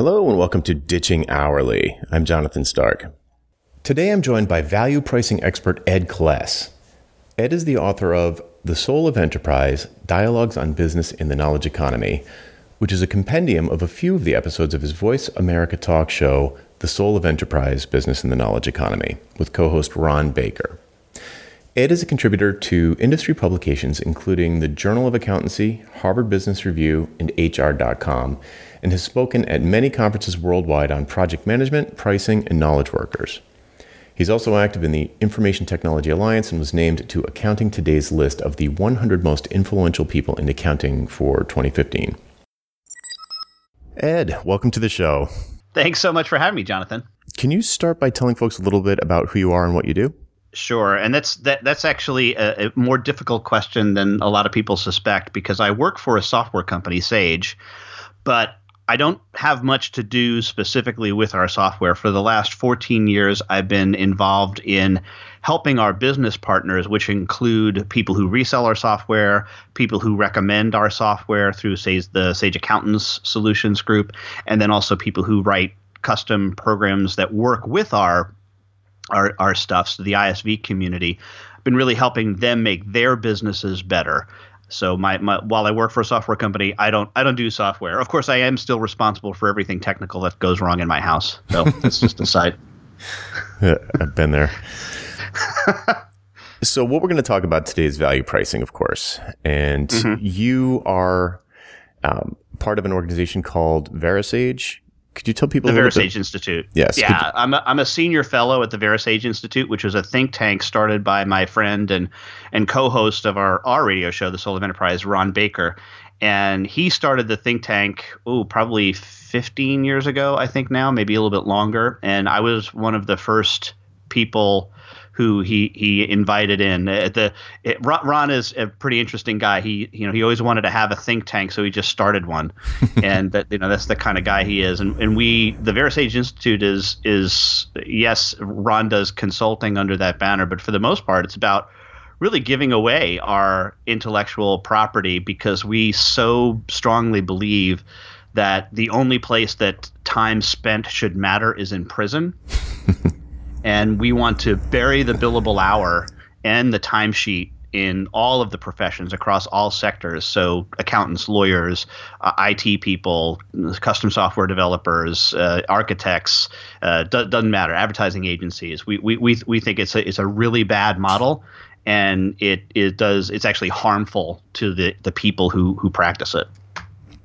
Hello and welcome to Ditching Hourly. I'm Jonathan Stark. Today I'm joined by value pricing expert Ed Kless. Ed is the author of The Soul of Enterprise Dialogues on Business in the Knowledge Economy, which is a compendium of a few of the episodes of his Voice America talk show, The Soul of Enterprise Business in the Knowledge Economy, with co host Ron Baker. Ed is a contributor to industry publications including the Journal of Accountancy, Harvard Business Review, and HR.com, and has spoken at many conferences worldwide on project management, pricing, and knowledge workers. He's also active in the Information Technology Alliance and was named to Accounting Today's list of the 100 most influential people in accounting for 2015. Ed, welcome to the show. Thanks so much for having me, Jonathan. Can you start by telling folks a little bit about who you are and what you do? Sure, and that's that. That's actually a, a more difficult question than a lot of people suspect because I work for a software company, Sage, but I don't have much to do specifically with our software. For the last 14 years, I've been involved in helping our business partners, which include people who resell our software, people who recommend our software through, say, the Sage Accountants Solutions Group, and then also people who write custom programs that work with our our, our stuff, so the ISV community. I've been really helping them make their businesses better. So my, my while I work for a software company, I don't I don't do software. Of course, I am still responsible for everything technical that goes wrong in my house. So that's just a side. Yeah, I've been there. so what we're going to talk about today is value pricing, of course, and mm-hmm. you are um, part of an organization called VeraSage. Could you tell people the VeraSage Institute? Yes. Yeah, I'm a, I'm a senior fellow at the VeraSage Institute, which was a think tank started by my friend and and co-host of our our radio show, The Soul of Enterprise, Ron Baker, and he started the think tank. Oh, probably 15 years ago, I think now, maybe a little bit longer. And I was one of the first people who he he invited in. Uh, the it, Ron is a pretty interesting guy. He you know he always wanted to have a think tank, so he just started one, and that you know that's the kind of guy he is. And and we the VeraSage Institute is is yes, Ron does consulting under that banner, but for the most part, it's about really giving away our intellectual property because we so strongly believe that the only place that time spent should matter is in prison. and we want to bury the billable hour and the timesheet in all of the professions across all sectors. So, accountants, lawyers, uh, IT people, custom software developers, uh, architects, uh, do, doesn't matter, advertising agencies. We, we, we, we think it's a, it's a really bad model. And it, it does it's actually harmful to the, the people who, who practice it.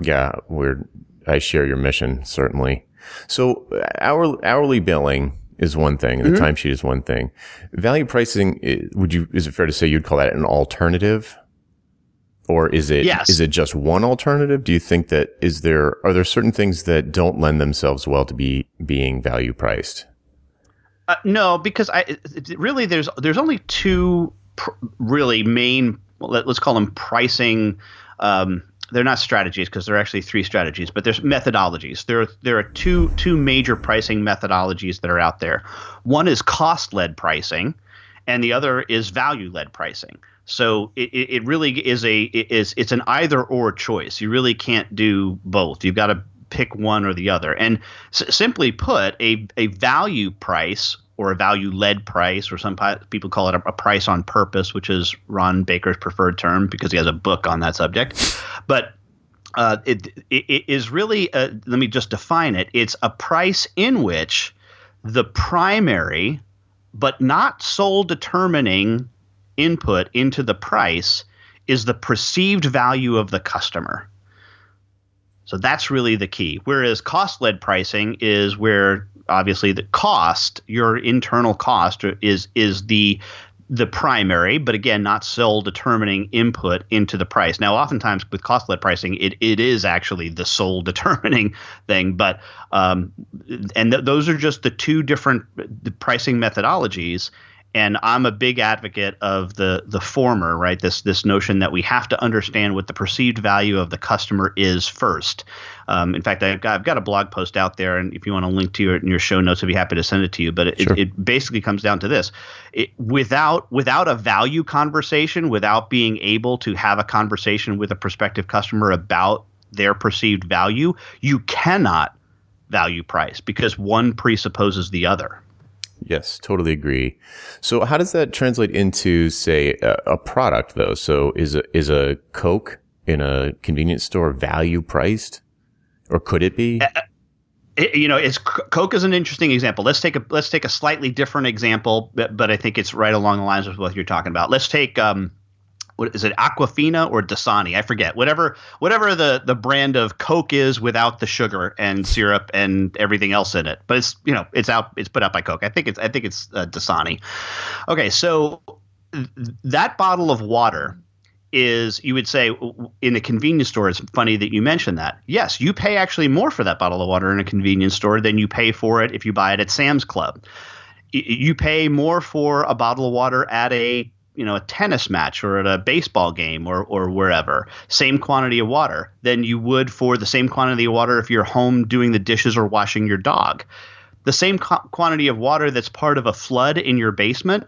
Yeah, we're I share your mission certainly. So hour, hourly billing is one thing, the mm-hmm. timesheet is one thing. Value pricing, would you, is it fair to say you'd call that an alternative? Or is it, yes. is it just one alternative? Do you think that, is there, are there certain things that don't lend themselves well to be being value priced? Uh, no, because I, really there's, there's only two pr- really main, let, us call them pricing, um, they're not strategies because there are actually three strategies, but there's methodologies. There are, there are two two major pricing methodologies that are out there. One is cost led pricing, and the other is value led pricing. So it, it really is a it is it's an either or choice. You really can't do both. You've got to pick one or the other. And s- simply put, a a value price or a value led price, or some people call it a, price on purpose, which is Ron Baker's preferred term because he has a book on that subject. But uh, it, it, is really, a, let me just define it it's a price in which the primary, but not sole determining input into the price is the perceived value of the customer. So that's really the key. Whereas cost led pricing is where obviously the cost, your internal cost is is the the primary, but again, not sole determining input into the price. Now, oftentimes with cost led pricing, it, it is actually the sole determining thing. But um, and th- those are just the two different pricing methodologies and I'm a big advocate of the the former, right? This this notion that we have to understand what the perceived value of the customer is first. Um, in fact, I've got, I've got a blog post out there, and if you want to link to your in your show notes, I'd be happy to send it to you. But it, sure. it, it basically comes down to this: it, without without a value conversation, without being able to have a conversation with a prospective customer about their perceived value, you cannot value price because one presupposes the other. Yes, totally agree. So, how does that translate into, say, a, a, product though? So, is a is a Coke in a convenience store value priced, or could it be? Uh, it, you know, it's Coke is an interesting example. Let's take a let's take a slightly different example, but, but I think it's right along the lines of what you're talking about. Let's take um, what is it aquafina or dasani? I forget. Whatever whatever the the brand of coke is without the sugar and syrup and everything else in it. But it's you know it's out it's put out by coke. I think it's i think it's uh, dasani. Okay so th- that bottle of water is you would say in a convenience store. It's funny that you mentioned that. Yes you pay actually more for that bottle of water in a convenience store than you pay for it if you buy it at sam's club. You pay more for a bottle of water at a you know a tennis match or at a baseball game or or wherever same quantity of water than you would for the same quantity of water if you're home doing the dishes or washing your dog. The same qu- quantity of water that's part of a flood in your basement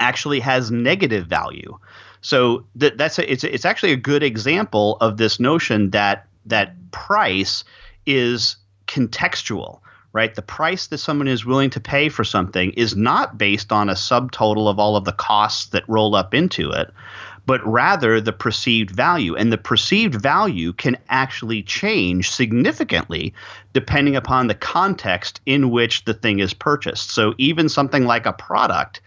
actually has negative value. So that that's a, it's it's actually a good example of this notion that that price is contextual right? The price that someone is willing to pay for something is not based on a subtotal of all of the costs that roll up into it, but rather the perceived value. And the perceived value can actually change significantly depending upon the context in which the thing is purchased. So even something like a product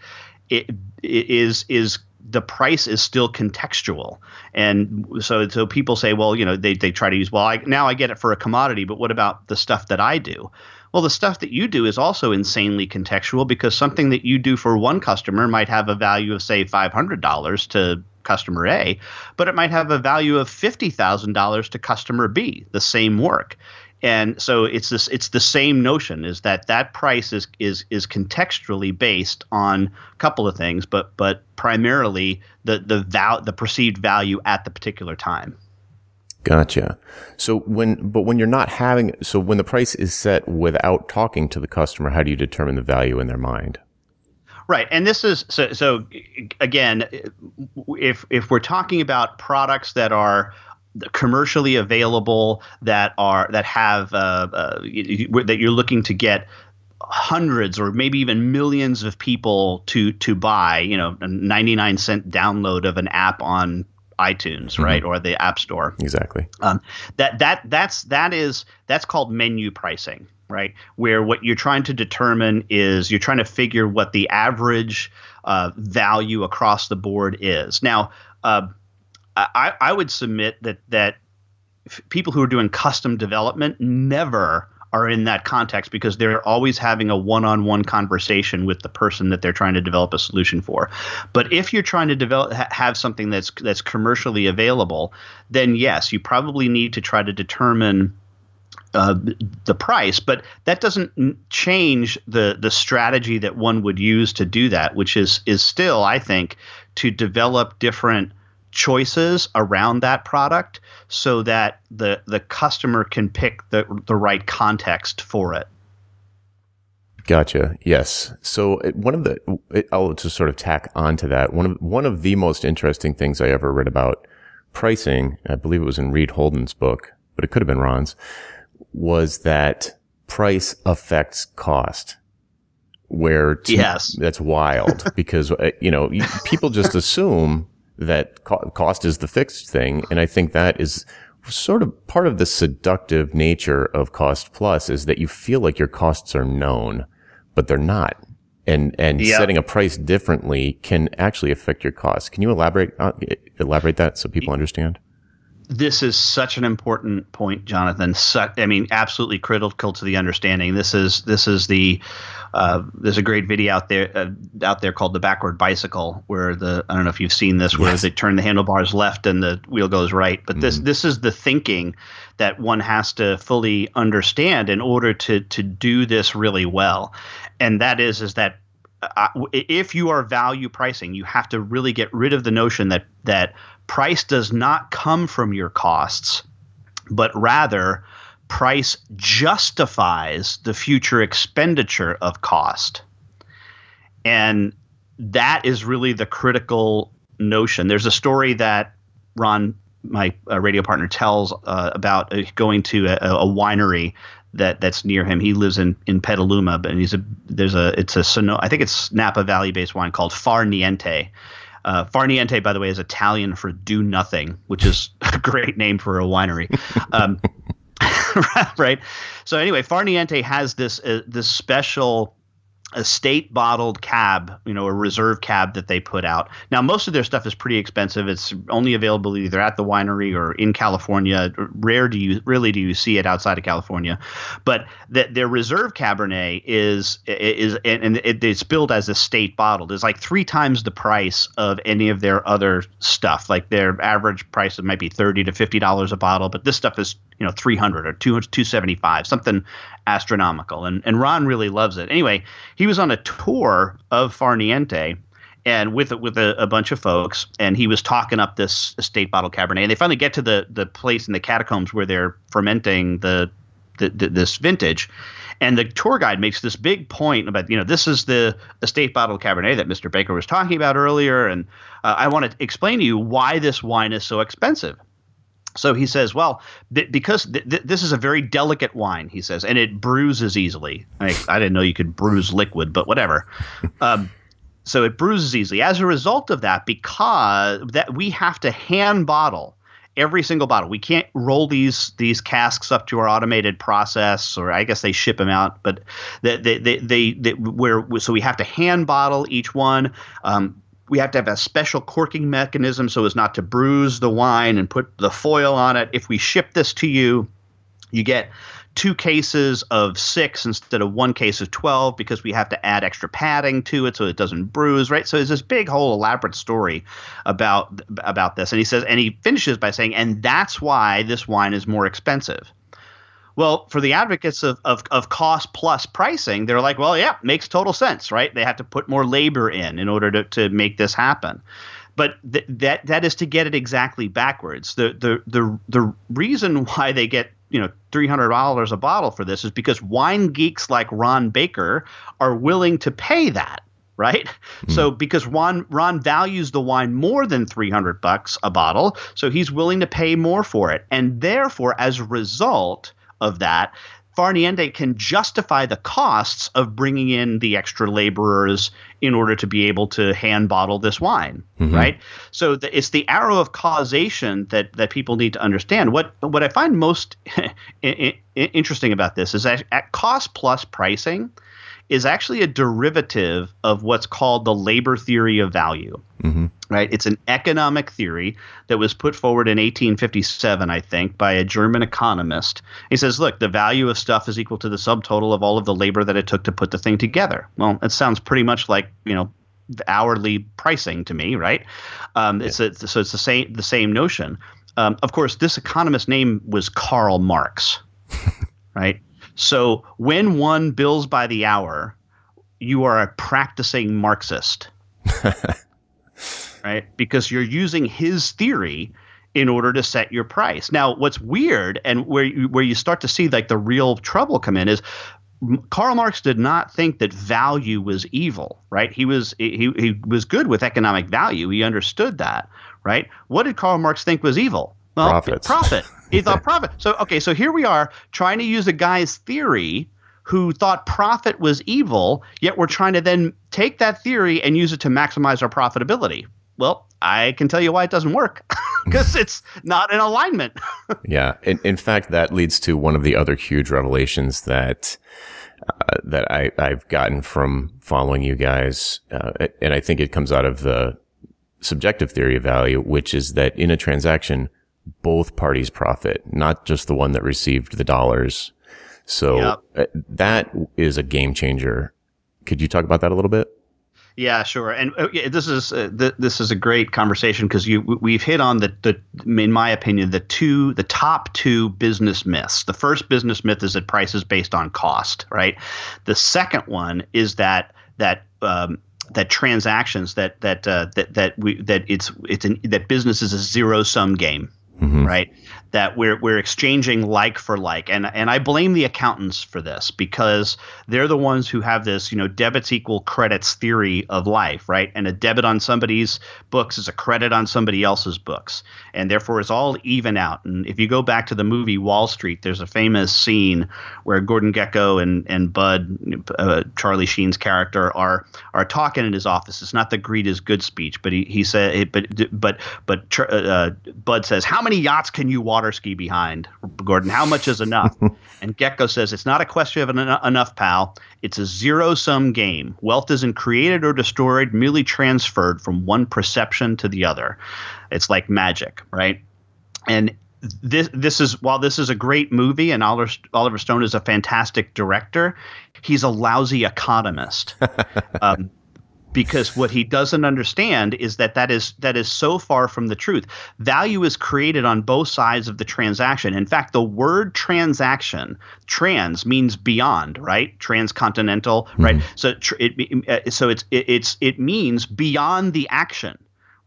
it, it is is the price is still contextual. And so so people say, well, you know, they, they try to use, well, I, now I get it for a commodity, but what about the stuff that I do? Well, the stuff that you do is also insanely contextual because something that you do for one customer might have a value of, say, $500 to customer A, but it might have a value of $50,000 to customer B, the same work. And so it's this it's the same notion is that that price is is is contextually based on a couple of things, but but primarily the the val- the perceived value at the particular time. Gotcha. So when, but when you're not having, so when the price is set without talking to the customer, how do you determine the value in their mind? Right, and this is so. So again, if if we're talking about products that are commercially available, that are that have uh, uh, that you're looking to get hundreds or maybe even millions of people to to buy, you know, a 99 cent download of an app on iTunes, mm-hmm. right, or the App Store. Exactly. Um, that that that's that is that's called menu pricing, right? Where what you're trying to determine is you're trying to figure what the average uh, value across the board is. Now, uh, I, I would submit that that people who are doing custom development never are in that context because they're always having a one-on-one conversation with the person that they're trying to develop a solution for. But if you're trying to develop ha- have something that's that's commercially available, then yes, you probably need to try to determine uh, the price, but that doesn't change the the strategy that one would use to do that, which is is still, I think, to develop different choices around that product so that the the customer can pick the the right context for it. Gotcha. Yes. So one of the I'll just sort of tack onto that. One of one of the most interesting things I ever read about pricing, I believe it was in Reed Holden's book, but it could have been Ron's, was that price affects cost. Where to, yes, that's wild because uh, you know people just assume that co- cost is the fixed thing. And I think that is sort of part of the seductive nature of cost plus is that you feel like your costs are known, but they're not. And, and setting a price differently can actually affect your costs. Can you elaborate, uh, elaborate that so people understand? this is such an important point, Jonathan. I mean, absolutely critical to the understanding. This is this is the uh, there's a great video out there uh, out there called the backward bicycle, where the I don't know if you've seen this, where yes. they turn the handlebars left and the wheel goes right. But mm this mm-hmm. this is the thinking that one has to fully understand in order to to do this really well, and that is is that uh, if you are value pricing, you have to really get rid of the notion that that price does not come from your costs, but rather price justifies the future expenditure of cost. And that is really the critical notion. There's a story that Ron, my uh, radio partner, tells uh, about uh, going to a, a, winery that that's near him. He lives in in Petaluma, but he's a there's a it's a Sono, I think it's Napa Valley based wine called Far Niente. Uh, Far Niente, by the way, is Italian for do nothing, which is a great name for a winery. Um, right. So anyway, Far Niente has this uh, this special a state bottled cab, you know, a reserve cab that they put out. Now, most of their stuff is pretty expensive. It's only available either at the winery or in California. Rare do you really do you see it outside of California, but that their reserve Cabernet is is and it's billed as a state bottled. It's like three times the price of any of their other stuff. Like their average price might be thirty to fifty dollars a bottle, but this stuff is you know 300 or 200, 275 something astronomical and and ron really loves it anyway he was on a tour of Far Niente and with with a, a, bunch of folks, and he was talking up this estate bottle Cabernet. And they finally get to the the place in the catacombs where they're fermenting the, the, the, this vintage, and the tour guide makes this big point about you know this is the estate bottle Cabernet that Mr. Baker was talking about earlier, and uh, I want to explain to you why this wine is so expensive. So he says, well, th- because th- th- this is a very delicate wine, he says, and it bruises easily. I, I didn't know you could bruise liquid, but whatever. Um, so it bruises easily. As a result of that, because that we have to hand bottle every single bottle. We can't roll these these casks up to our automated process, or I guess they ship them out, but they they they, they, they where so we have to hand bottle each one. Um, we have to have a special corking mechanism so as not to bruise the wine and put the foil on it. If we ship this to you, you get two cases of six instead of one case of 12 because we have to add extra padding to it so it doesn't bruise right? So there's this big whole elaborate story about about this. And he says and he finishes by saying and that's why this wine is more expensive well, for the advocates of, of, of cost plus pricing, they're like, well, yeah, makes total sense, right? They have to put more labor in in order to, to make this happen. But th- that that is to get it exactly backwards. The the the the reason why they get you know three hundred dollars a bottle for this is because wine geeks like Ron Baker are willing to pay that right? Mm. So because Ron Ron values the wine more than 300 bucks a bottle, so he's willing to pay more for it. And therefore as a result, of that, Far Niente can justify the costs of bringing in the extra laborers in order to be able to hand bottle this wine, mm-hmm. right? So the, it's the arrow of causation that that people need to understand. What what I find most interesting about this is that at cost plus pricing is actually a derivative of what's called the labor theory of value. Mm-hmm right? It's an economic theory that was put forward in 1857, I think, by a German economist. He says, look, the value of stuff is equal to the subtotal of all of the labor that it took to put the thing together. Well, it sounds pretty much like, you know, hourly pricing to me, right? Um, yeah. it's a, so it's the same the same notion. Um, of course, this economist's name was Karl Marx, right? So when one bills by the hour, you are a practicing Marxist. right? Because you're using his theory in order to set your price. Now, what's weird and where you, where you start to see like the real trouble come in is Karl Marx did not think that value was evil, right? He was he he was good with economic value. He understood that, right? What did Karl Marx think was evil? Well, Profits. profit. He thought profit. So okay, so here we are trying to use a guy's theory who thought profit was evil, yet we're trying to then take that theory and use it to maximize our profitability. Well, I can tell you why it doesn't work because it's not in alignment. yeah. In, in fact, that leads to one of the other huge revelations that. Uh, that I, I've gotten from following you guys, uh, and I think it comes out of the subjective theory of value, which is that in a transaction, both parties profit, not just the one that received the dollars. So yep. Uh, that is a game changer. Could you talk about that a little bit? Yeah, sure. And uh, yeah, this is uh, th- this is a great conversation because you we've hit on the the in my opinion the two the top two business myths. The first business myth is that price is based on cost, right? The second one is that that um, that transactions that that uh, that that we that it's it's an, that business is a zero sum game. Mm-hmm. right? That we're we're exchanging like for like, and and I blame the accountants for this because they're the ones who have this you know debits equal credits theory of life, right? And a debit on somebody's books is a credit on somebody else's books, and therefore it's all even out. And if you go back to the movie Wall Street, there's a famous scene where Gordon Gekko and and Bud, uh, Charlie Sheen's character, are are talking in his office. It's not the greed is good speech, but he he said, but but but uh, Bud says, "How many yachts can you water ski behind, Gordon? How much is enough?" and Gekko says, "It's not a question of en- enough, pal. It's a zero sum game. Wealth isn't created or destroyed, merely transferred from one perception to the other. It's like magic, right?" And this this is while this is a great movie and Oliver, Oliver Stone is a fantastic director, he's a lousy economist. um, because what he doesn't understand is that that is that is so far from the truth. Value is created on both sides of the transaction. In fact, the word transaction, trans means beyond, right? Transcontinental, mm-hmm. right? So it uh, so it's it, it's it means beyond the action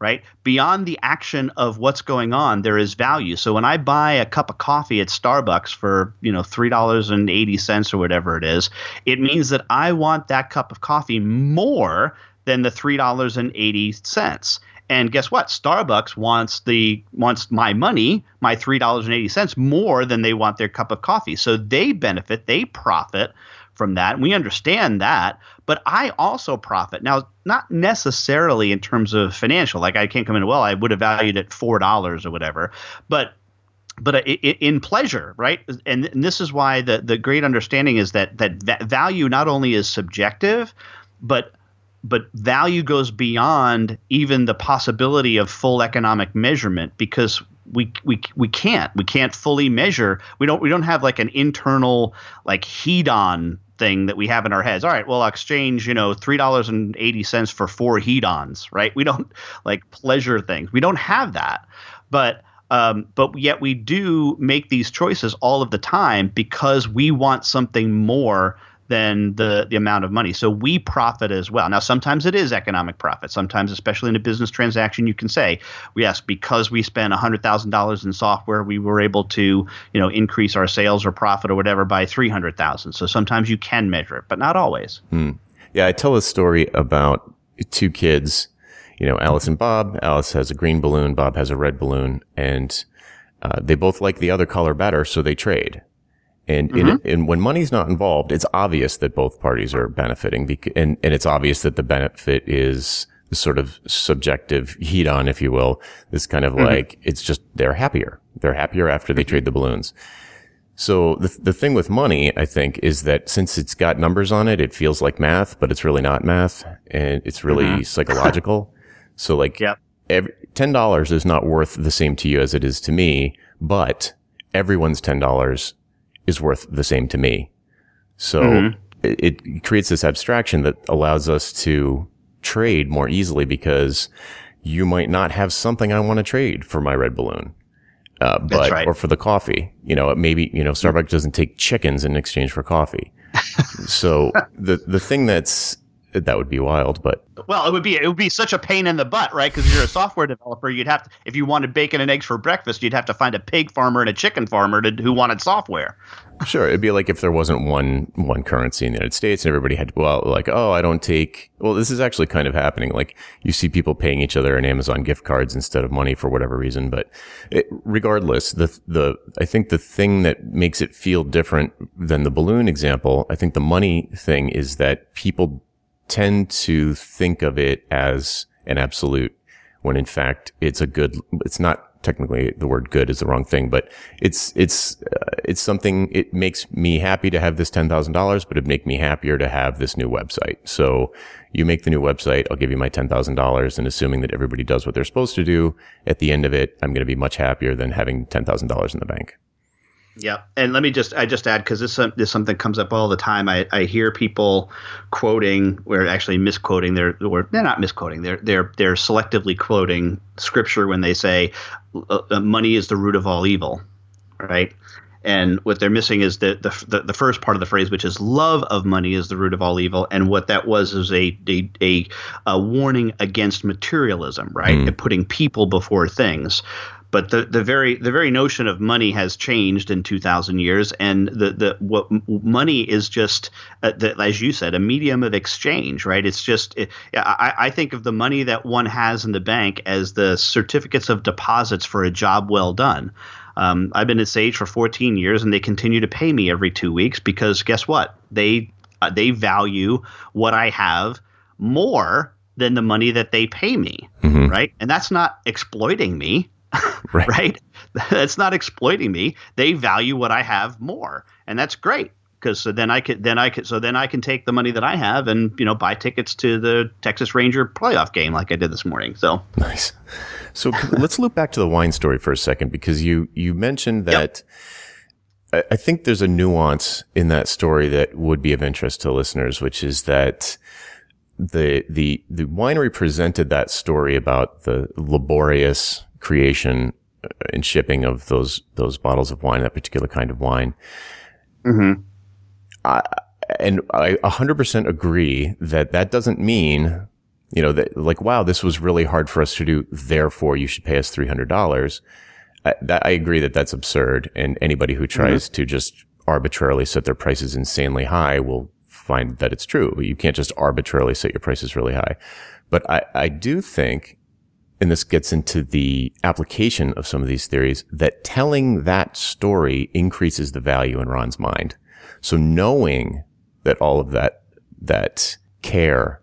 right? Beyond the action of what's going on, there is value. So when I buy a cup of coffee at Starbucks for, you know, $3.80 or whatever it is, it means that I want that cup of coffee more than the $3.80. And guess what? Starbucks wants the wants my money, my three dollars and eighty cents, more than they want their cup of coffee. So they benefit, they profit from that. And we understand that. But I also profit. Now, not necessarily in terms of financial. Like I can't come in, well, I would have valued it $4 or whatever. But but in pleasure, right? And, this is why the, the great understanding is that that value not only is subjective, but but value goes beyond even the possibility of full economic measurement because we we we can't we can't fully measure we don't we don't have like an internal like hedon thing that we have in our heads. All right, well, I'll exchange, you know, three dollars and eighty cents for four hedons, right? We don't like pleasure things. We don't have that, but um, but yet we do make these choices all of the time because we want something more than the the amount of money. So we profit as well. Now sometimes it is economic profit. Sometimes, especially in a business transaction, you can say, yes, because we spent hundred thousand dollars in software, we were able to you know increase our sales or profit or whatever by three hundred thousand. So sometimes you can measure it, but not always. Hmm. Yeah, I tell a story about two kids. You know, Alice and Bob. Alice has a green balloon. Bob has a red balloon, and uh, they both like the other color better, so they trade. And, mm-hmm. and when money's not involved, it's obvious that both parties are benefiting, bec- and, and it's obvious that the benefit is sort of subjective hedon, if you will. This kind of mm-hmm. like it's just they're happier. They're happier after they trade the balloons. So the the thing with money, I think, is that since it's got numbers on it, it feels like math, but it's really not math, and it's really mm-hmm. psychological. so like, yep. every, ten dollars is not worth the same to you as it is to me, but everyone's ten dollars is worth the same to me. So mm-hmm. it, it creates this abstraction that allows us to trade more easily because you might not have something I want to trade for my red balloon. Uh, but, right. or for the coffee, you know, maybe, you know, Starbucks doesn't take chickens in exchange for coffee. so the, the thing that's that would be wild, but well, it would be it would be such a pain in the butt, right? Because you're a software developer, you'd have to if you wanted bacon and eggs for breakfast, you'd have to find a pig farmer and a chicken farmer to, who wanted software. Sure, it'd be like if there wasn't one one currency in the United States and everybody had to well, like, oh, I don't take. Well, this is actually kind of happening. Like you see people paying each other in Amazon gift cards instead of money for whatever reason. But it, regardless, the the I think the thing that makes it feel different than the balloon example, I think the money thing is that people tend to think of it as an absolute when in fact it's a good, it's not technically the word good is the wrong thing, but it's, it's, uh, it's something, it makes me happy to have this $10,000, but it'd make me happier to have this new website. So you make the new website, I'll give you my $10,000 and assuming that everybody does what they're supposed to do at the end of it, I'm going to be much happier than having $10,000 in the bank. Yeah, and let me just I just add because this this something comes up all the time. I, I hear people quoting or actually misquoting. They're or they're not misquoting. They're they're they're selectively quoting scripture when they say uh, uh, money is the root of all evil, right? And what they're missing is the, the the first part of the phrase, which is love of money is the root of all evil. And what that was is a a, a, a warning against materialism, right? Mm. And putting people before things but the, the very the very notion of money has changed in 2,000 years, and the the what money is just uh, the, as you said a medium of exchange, right? It's just it, I, I think of the money that one has in the bank as the certificates of deposits for a job well done. Um, I've been at Sage for 14 years, and they continue to pay me every two weeks because guess what? They uh, they value what I have more than the money that they pay me, mm-hmm. right? And that's not exploiting me, right? right? That's not exploiting me. They value what I have more, and that's great because so then I can then I can so then I can take the money that I have and you know buy tickets to the Texas Ranger playoff game like I did this morning. So nice. So let's loop back to the wine story for a second because you you mentioned that. Yep. I think there's a nuance in that story that would be of interest to listeners, which is that the the the winery presented that story about the laborious creation and shipping of those those bottles of wine, that particular kind of wine. Mm-hmm. I, and I 100% agree that that doesn't mean, you know, that like, wow, this was really hard for us to do. Therefore, you should pay us $300. I, that, I agree that that's absurd. And anybody who tries mm-hmm. to just arbitrarily set their prices insanely high will find that it's true. You can't just arbitrarily set your prices really high. But I, I do think, and this gets into the application of some of these theories, that telling that story increases the value in Ron's mind. So knowing that all of that, that care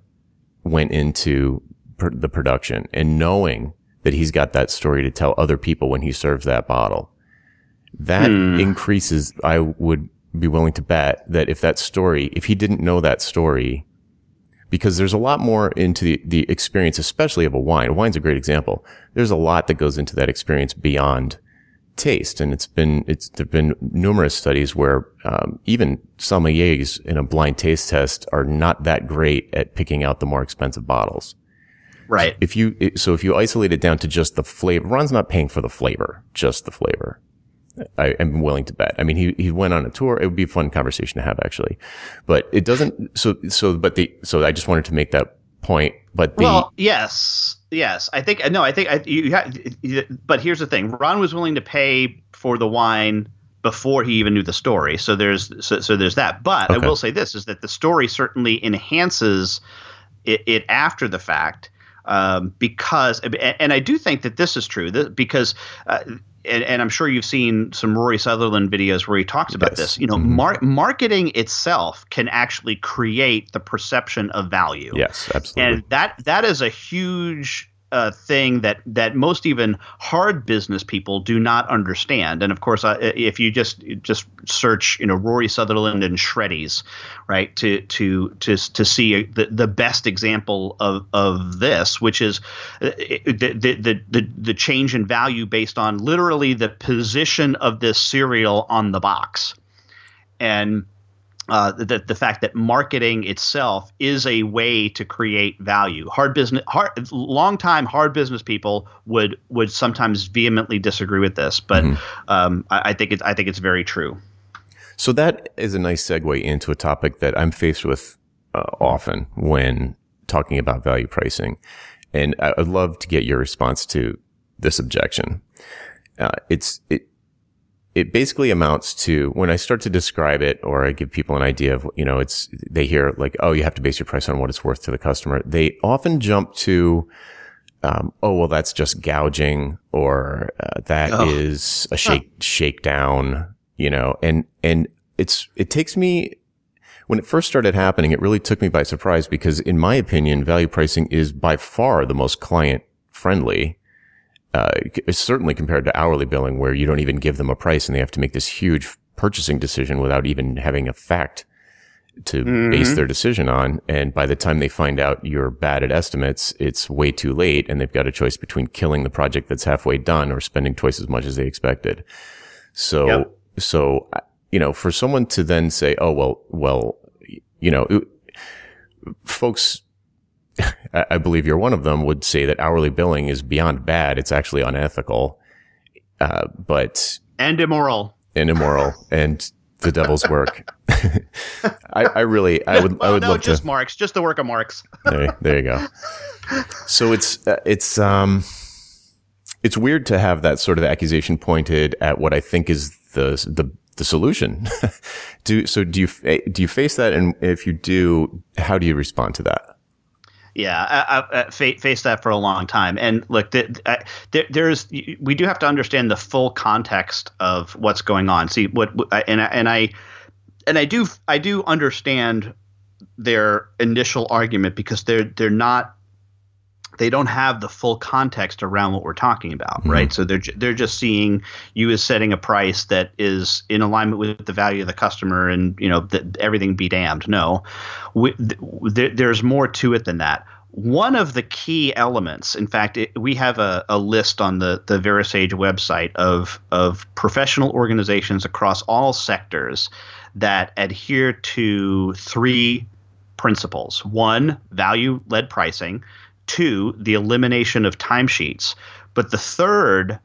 went into pr- the production and knowing that he's got that story to tell other people when he serves that bottle, that hmm. increases, I would be willing to bet that if that story, if he didn't know that story, because there's a lot more into the, the experience, especially of a wine. A wine's a great example. There's a lot that goes into that experience beyond taste. And it's been, it's, there've been numerous studies where, um, even sommeliers in a blind taste test are not that great at picking out the more expensive bottles. Right. If you, so if you isolate it down to just the flavor, Ron's not paying for the flavor, just the flavor. I am willing to bet. I mean, he, he went on a tour. It would be a fun conversation to have actually, but it doesn't, so, so, but the, so I just wanted to make that point, but the, well, yes, yes, I think no, I think I, you have, but here's the thing: Ron was willing to pay for the wine before he even knew the story. So there's so, so there's that. But okay. I will say this: is that the story certainly enhances it, it after the fact. Um, because and I do think that this is true because uh, and, and, I'm sure you've seen some Rory Sutherland videos where he talks about yes. this. You know, mm-hmm. mar- marketing itself can actually create the perception of value. Yes, absolutely. And that that is a huge a thing that that most even hard business people do not understand. And of course, uh, if you just just search, you know, Rory Sutherland and Shreddies, right, to to to to see the, the best example of of this, which is uh, the, the the the change in value based on literally the position of this cereal on the box, and uh, the, the fact that marketing itself is a way to create value. Hard business, hard, long time hard business people would would sometimes vehemently disagree with this, but mm-hmm. um, I, I, think it's I think it's very true. So that is a nice segue into a topic that I'm faced with uh, often when talking about value pricing, and I'd love to get your response to this objection. Uh, it's it, it basically amounts to when I start to describe it or I give people an idea of, you know, it's, they hear like, oh, you have to base your price on what it's worth to the customer. They often jump to, um, oh, well, that's just gouging or uh, that oh. is a shake, shakedown, you know, and, and it's, it takes me, when it first started happening, it really took me by surprise because in my opinion, value pricing is by far the most client friendly uh, certainly compared to hourly billing where you don't even give them a price and they have to make this huge purchasing decision without even having a fact to mm-hmm. base their decision on. And by the time they find out you're bad at estimates, it's way too late and they've got a choice between killing the project that's halfway done or spending twice as much as they expected. So, yep. so, you know, for someone to then say, oh, well, well, you know, it, folks I believe you're one of them, would say that hourly billing is beyond bad. It's actually unethical, uh, but and immoral and immoral and the devil's work. I, I, really, I would, well, I would no, love just to. Marx, just the work of Marx. there, there you go. So it's, uh, it's, um, it's weird to have that sort of accusation pointed at what I think is the the the solution. do so? Do you do you face that? And if you do, how do you respond to that? Yeah, I, I, uh, faced that for a long time. And look, there, there's we do have to understand the full context of what's going on. See what and and I and I do I do understand their initial argument because they're they're not they don't have the full context around what we're talking about, mm-hmm. right? So they're they're just seeing you as setting a price that is in alignment with the value of the customer, and you know that everything be damned. No, we, th- there's more to it than that. One of the key elements, in fact, it, we have a, a list on the the VeraSage website of of professional organizations across all sectors that adhere to three principles. One, value led pricing Two, the elimination of timesheets. But the third,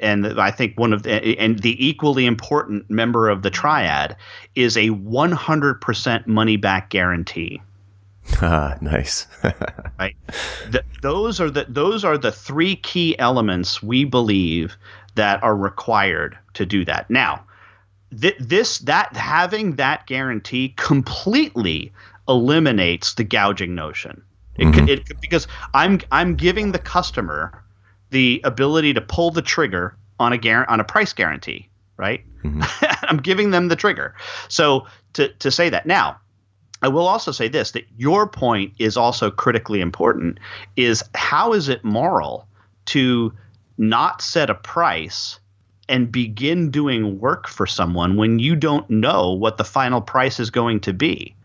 and I think one of the, and the equally important member of the triad is a 100% money back guarantee. Ah, nice. right. The, those are the those are the three key elements we believe that are required to do that. Now, th- this that having that guarantee completely eliminates the gouging notion. It, mm-hmm. it, because I'm I'm giving the customer the ability to pull the trigger on a gar- on a price guarantee, right? Mm-hmm. I'm giving them the trigger. So to to say that now, I will also say this that your point is also critically important is how is it moral to not set a price and begin doing work for someone when you don't know what the final price is going to be?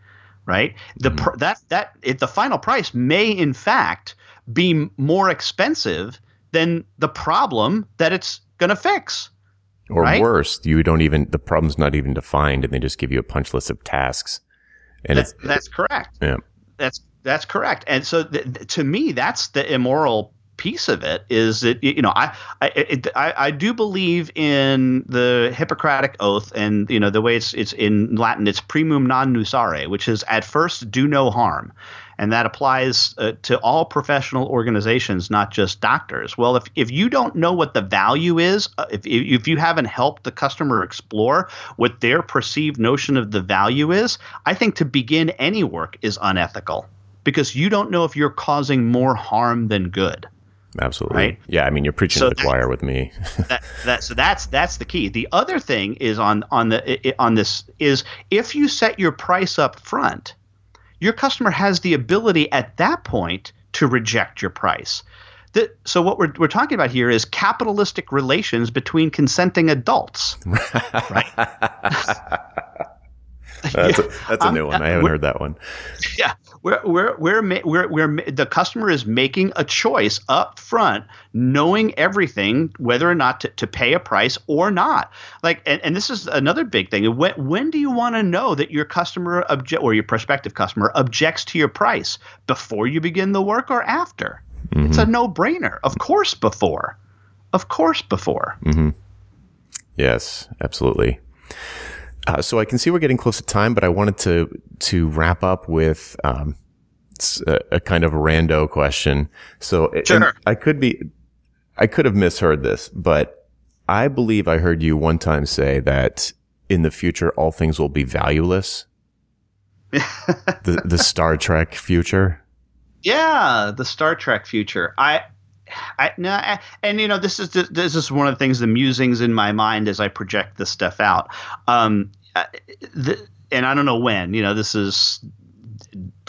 Right? The mm-hmm. pr- that that it, the final price may in fact be more expensive than the problem that it's going to fix. Or right? worse, you don't even the problem's not even defined, and they just give you a punch list of tasks. And that's, that's correct. Yeah, that's that's correct. And so, th- to me, that's the immoral piece of it is that you know I I, it, I I do believe in the Hippocratic oath and you know the way it's it's in Latin it's primum non nocere which is at first do no harm. And that applies uh, to all professional organizations not just doctors. Well if, if you don't know what the value is uh, if, if you haven't helped the customer explore what their perceived notion of the value is i think to begin any work is unethical because you don't know if you're causing more harm than good Absolutely. Right? Yeah, I mean you're preaching so to the choir with me. that, that, so that's that's the key. The other thing is on on the on this is if you set your price up front, your customer has the ability at that point to reject your price. The, so what we're, we're talking about here is capitalistic relations between consenting adults, right? that's, a, that's a new one. I haven't heard that one. Yeah, we're, we're, we're, we're, we're, the customer is making a choice up front, knowing everything, whether or not to, to pay a price or not. Like, and, and this is another big thing. When, when do you want to know that your customer object or your prospective customer objects to your price before you begin the work or after? Mm-hmm. It's a no brainer. Of course, before. Of course, before. Mm-hmm. Yes, absolutely. Uh, so I can see we're getting close to time, but I wanted to to wrap up with um, a, a, kind of a rando question. So sure. I could be, I could have misheard this, but I believe I heard you one time say that in the future all things will be valueless. the the Star Trek future. Yeah, the Star Trek future. I I, no, I, and you know this is this is one of the things the musings in my mind as I project this stuff out. Um, the, and I don't know when. You know, this is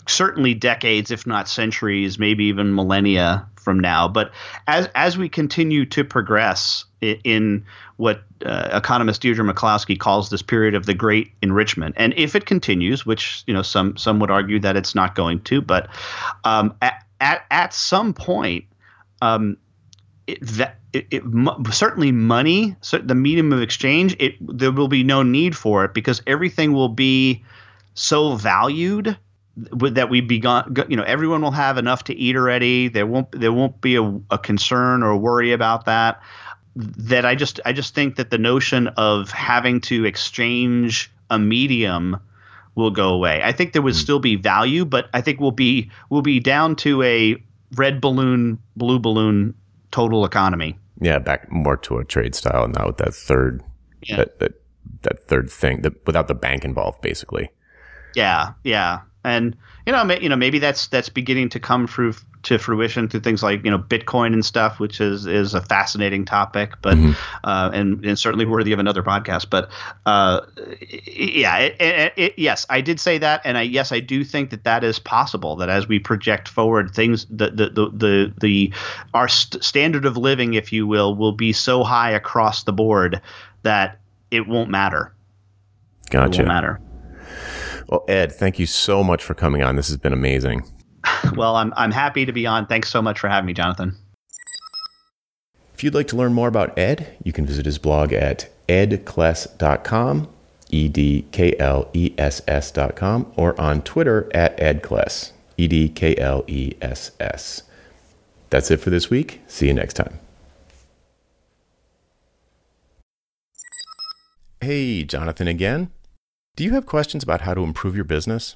certainly decades, if not centuries, maybe even millennia from now. But as as we continue to progress in, what uh, economist Deirdre McCloskey calls this period of the great enrichment, and if it continues, which you know some some would argue that it's not going to, but um, at, at at some point um, it, that it, it, certainly money, so the medium of exchange, it there will be no need for it because everything will be so valued that we begun. You know, everyone will have enough to eat already. There won't there won't be a, a concern or worry about that. That I just I just think that the notion of having to exchange a medium will go away. I think there would mm. still be value, but I think we'll be we'll be down to a red balloon, blue balloon total economy. Yeah, back more to a trade style, now with that third, Yeah. that, that that third thing, that without the bank involved, basically. Yeah, yeah, and you know, you know, maybe that's that's beginning to come through to fruition through things like you know Bitcoin and stuff, which is is a fascinating topic, but uh, and and certainly worthy of another podcast. But uh, yeah, it, it, it, yes, I did say that, and I yes, I do think that that is possible. That as we project forward, things the the the the, the our st- standard of living, if you will, will be so high across the board that it won't matter. It Gotcha. won't matter. Well, Ed, thank you so much for coming on. This has been amazing. Well, I'm I'm happy to be on. Thanks so much for having me, Jonathan. If you'd like to learn more about Ed, you can visit his blog at edkless.com, E D K L E S S.com, or on Twitter at edkless, E D K L E S S. That's it for this week. See you next time. Hey, Jonathan again. Do you have questions about how to improve your business?